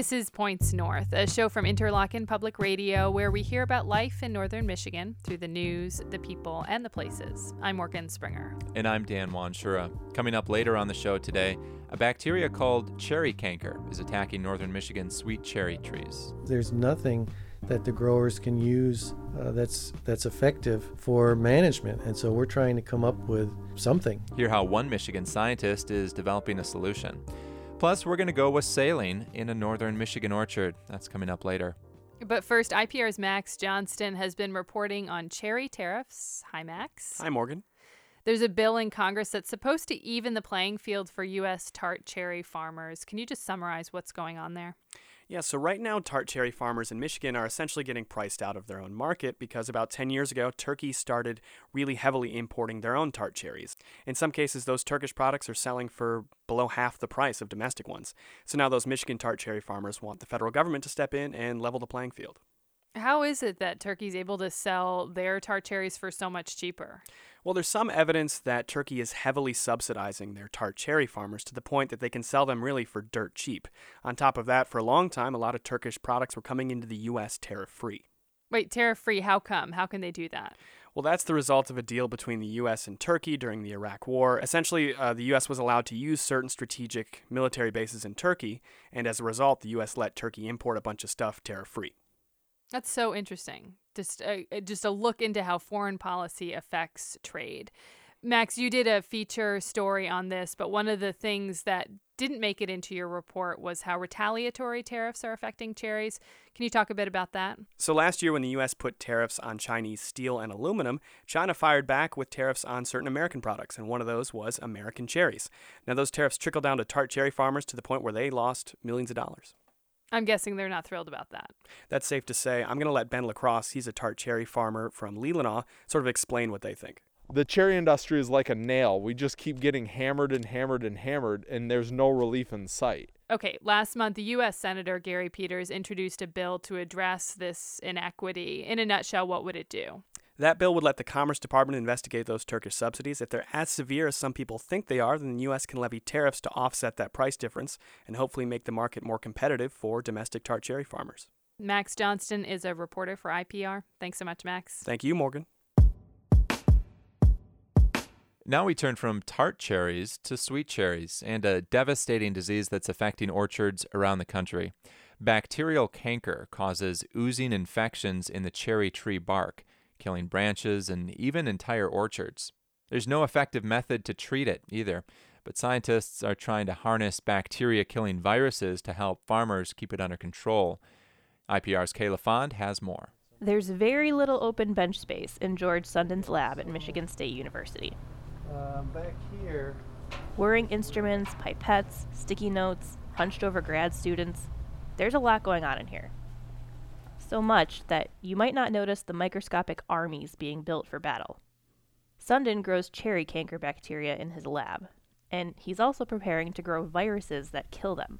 This is Points North, a show from Interlochen Public Radio where we hear about life in northern Michigan through the news, the people, and the places. I'm Morgan Springer. And I'm Dan Wanschura. Coming up later on the show today, a bacteria called cherry canker is attacking northern Michigan's sweet cherry trees. There's nothing that the growers can use uh, that's that's effective for management, and so we're trying to come up with something. Hear how one Michigan scientist is developing a solution. Plus, we're going to go wassailing in a northern Michigan orchard. That's coming up later. But first, IPR's Max Johnston has been reporting on cherry tariffs. Hi, Max. Hi, Morgan. There's a bill in Congress that's supposed to even the playing field for U.S. tart cherry farmers. Can you just summarize what's going on there? Yeah, so right now, tart cherry farmers in Michigan are essentially getting priced out of their own market because about 10 years ago, Turkey started really heavily importing their own tart cherries. In some cases, those Turkish products are selling for below half the price of domestic ones. So now those Michigan tart cherry farmers want the federal government to step in and level the playing field. How is it that Turkey's able to sell their tart cherries for so much cheaper? Well, there's some evidence that Turkey is heavily subsidizing their tart cherry farmers to the point that they can sell them really for dirt cheap. On top of that, for a long time, a lot of Turkish products were coming into the U.S. tariff free. Wait, tariff free? How come? How can they do that? Well, that's the result of a deal between the U.S. and Turkey during the Iraq War. Essentially, uh, the U.S. was allowed to use certain strategic military bases in Turkey, and as a result, the U.S. let Turkey import a bunch of stuff tariff free. That's so interesting. Just a, just a look into how foreign policy affects trade. Max, you did a feature story on this, but one of the things that didn't make it into your report was how retaliatory tariffs are affecting cherries. Can you talk a bit about that? So, last year, when the U.S. put tariffs on Chinese steel and aluminum, China fired back with tariffs on certain American products, and one of those was American cherries. Now, those tariffs trickled down to tart cherry farmers to the point where they lost millions of dollars. I'm guessing they're not thrilled about that. That's safe to say. I'm going to let Ben LaCross, he's a tart cherry farmer from Leelanau, sort of explain what they think. The cherry industry is like a nail. We just keep getting hammered and hammered and hammered, and there's no relief in sight. Okay, last month, the U.S. Senator Gary Peters introduced a bill to address this inequity. In a nutshell, what would it do? That bill would let the Commerce Department investigate those Turkish subsidies. If they're as severe as some people think they are, then the U.S. can levy tariffs to offset that price difference and hopefully make the market more competitive for domestic tart cherry farmers. Max Johnston is a reporter for IPR. Thanks so much, Max. Thank you, Morgan. Now we turn from tart cherries to sweet cherries and a devastating disease that's affecting orchards around the country. Bacterial canker causes oozing infections in the cherry tree bark, killing branches and even entire orchards. There's no effective method to treat it either, but scientists are trying to harness bacteria killing viruses to help farmers keep it under control. IPR's Kaye LaFond has more. There's very little open bench space in George Sundin's lab at Michigan State University. Uh, back here. Whirring instruments, pipettes, sticky notes, hunched over grad students. There's a lot going on in here. So much that you might not notice the microscopic armies being built for battle. Sundin grows cherry canker bacteria in his lab, and he's also preparing to grow viruses that kill them.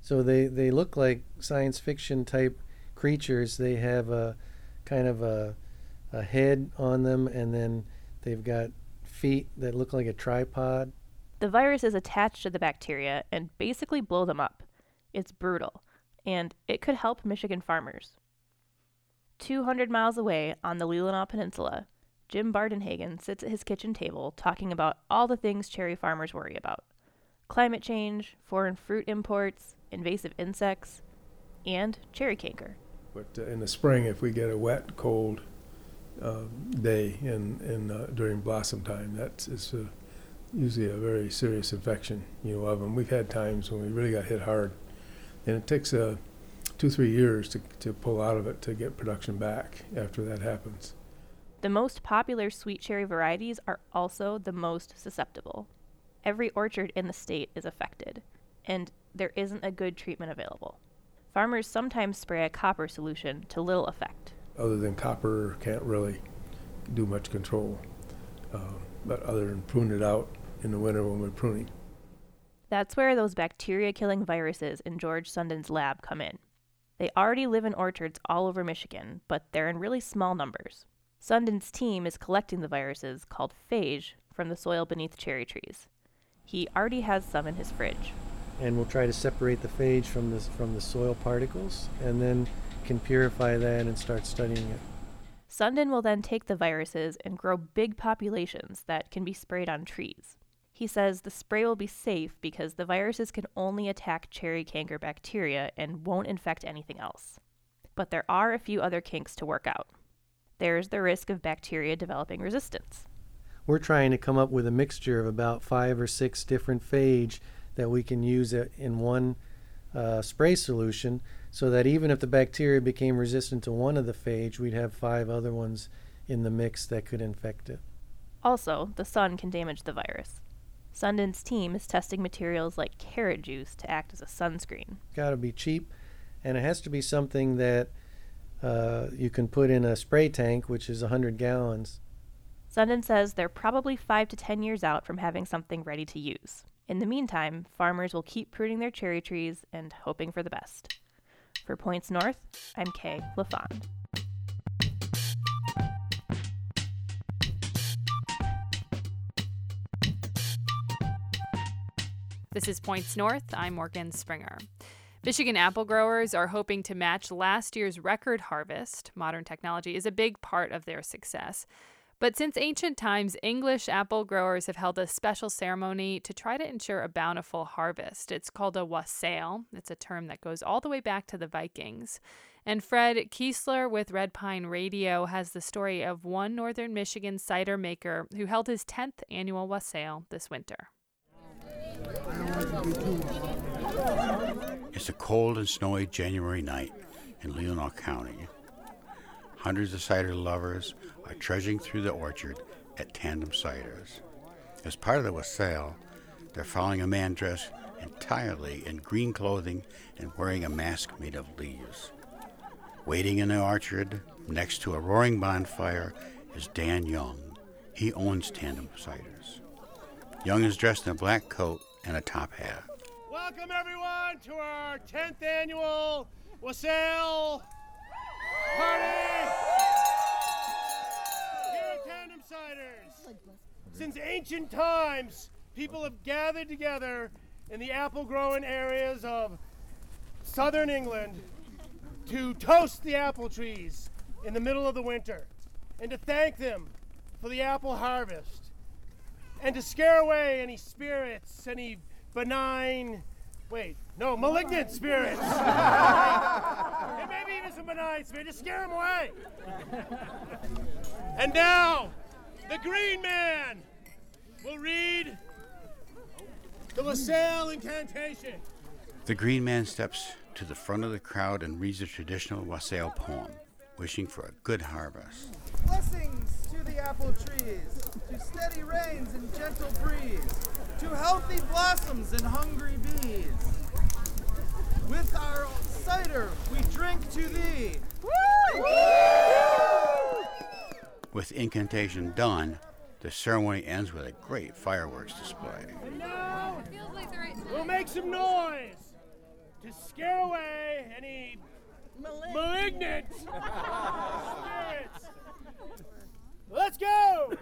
So they, they look like science fiction type creatures. They have a kind of a, a head on them, and then they've got feet that look like a tripod. The virus is attached to the bacteria and basically blow them up. It's brutal, and it could help Michigan farmers. 200 miles away on the Leelanau Peninsula, Jim Bardenhagen sits at his kitchen table talking about all the things cherry farmers worry about climate change, foreign fruit imports, invasive insects, and cherry canker. But uh, in the spring, if we get a wet, cold uh, day in, in uh, during blossom time, that's it's a, usually a very serious infection. You know, of them. We've had times when we really got hit hard, and it takes uh, two three years to to pull out of it to get production back after that happens. The most popular sweet cherry varieties are also the most susceptible. Every orchard in the state is affected, and there isn't a good treatment available. Farmers sometimes spray a copper solution to little effect. Other than copper, can't really do much control. Uh, but other than prune it out in the winter when we're pruning. That's where those bacteria killing viruses in George Sundin's lab come in. They already live in orchards all over Michigan, but they're in really small numbers. Sundin's team is collecting the viruses called phage from the soil beneath cherry trees. He already has some in his fridge. and we'll try to separate the phage from the from the soil particles, and then can purify that and start studying it. Sundin will then take the viruses and grow big populations that can be sprayed on trees. He says the spray will be safe because the viruses can only attack cherry canker bacteria and won't infect anything else. But there are a few other kinks to work out. There's the risk of bacteria developing resistance. We're trying to come up with a mixture of about five or six different phage that we can use in one uh, spray solution so that even if the bacteria became resistant to one of the phage, we'd have five other ones in the mix that could infect it. Also, the sun can damage the virus. Sundin's team is testing materials like carrot juice to act as a sunscreen. Got to be cheap, and it has to be something that uh, you can put in a spray tank, which is 100 gallons. Sundin says they're probably 5 to 10 years out from having something ready to use. In the meantime, farmers will keep pruning their cherry trees and hoping for the best. For Points North, I'm Kaye LaFond. This is Points North. I'm Morgan Springer. Michigan apple growers are hoping to match last year's record harvest. Modern technology is a big part of their success. But since ancient times, English apple growers have held a special ceremony to try to ensure a bountiful harvest. It's called a wassail. It's a term that goes all the way back to the Vikings. And Fred Kiesler with Red Pine Radio has the story of one northern Michigan cider maker who held his 10th annual wassail this winter. It's a cold and snowy January night in Leelanau County. Hundreds of cider lovers are trudging through the orchard at Tandem Ciders. As part of the wassail, they're following a man dressed entirely in green clothing and wearing a mask made of leaves. Waiting in the orchard next to a roaring bonfire is Dan Young. He owns Tandem Ciders. Young is dressed in a black coat and a top hat. Welcome, everyone, to our 10th annual wassail party here at Tandem Ciders. Since ancient times, people have gathered together in the apple growing areas of southern England to toast the apple trees in the middle of the winter and to thank them for the apple harvest and to scare away any spirits, any benign, wait, no, malignant spirits. and maybe even some benign spirits. to scare them away. and now, the Green Man will read the wassail incantation. The Green Man steps to the front of the crowd and reads a traditional wassail poem, wishing for a good harvest. Blessings to the apple trees, to steady rains and gentle breeze, to healthy blossoms and hungry bees. With our cider, we drink to thee. With incantation done, the ceremony ends with a great fireworks display. And now, we'll make some noise to scare away any malignant spirits. Let's go!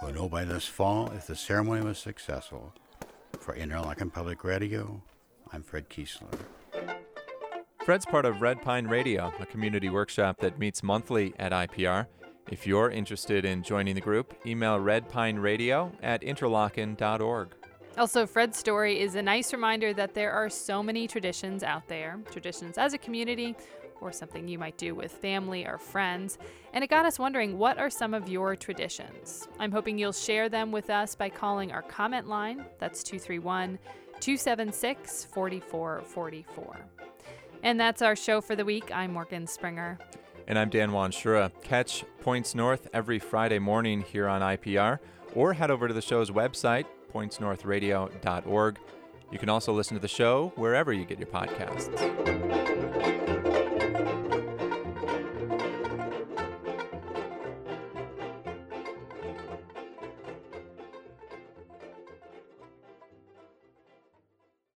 We'll know by this fall if the ceremony was successful. For Interlochen Public Radio, I'm Fred Kiesler. Fred's part of Red Pine Radio, a community workshop that meets monthly at IPR. If you're interested in joining the group, email redpineradio at interlochen.org. Also, Fred's story is a nice reminder that there are so many traditions out there traditions as a community, or something you might do with family or friends. And it got us wondering what are some of your traditions? I'm hoping you'll share them with us by calling our comment line. That's 231 276 4444. And that's our show for the week. I'm Morgan Springer. And I'm Dan Wanschura. Catch Points North every Friday morning here on IPR, or head over to the show's website, pointsnorthradio.org. You can also listen to the show wherever you get your podcasts.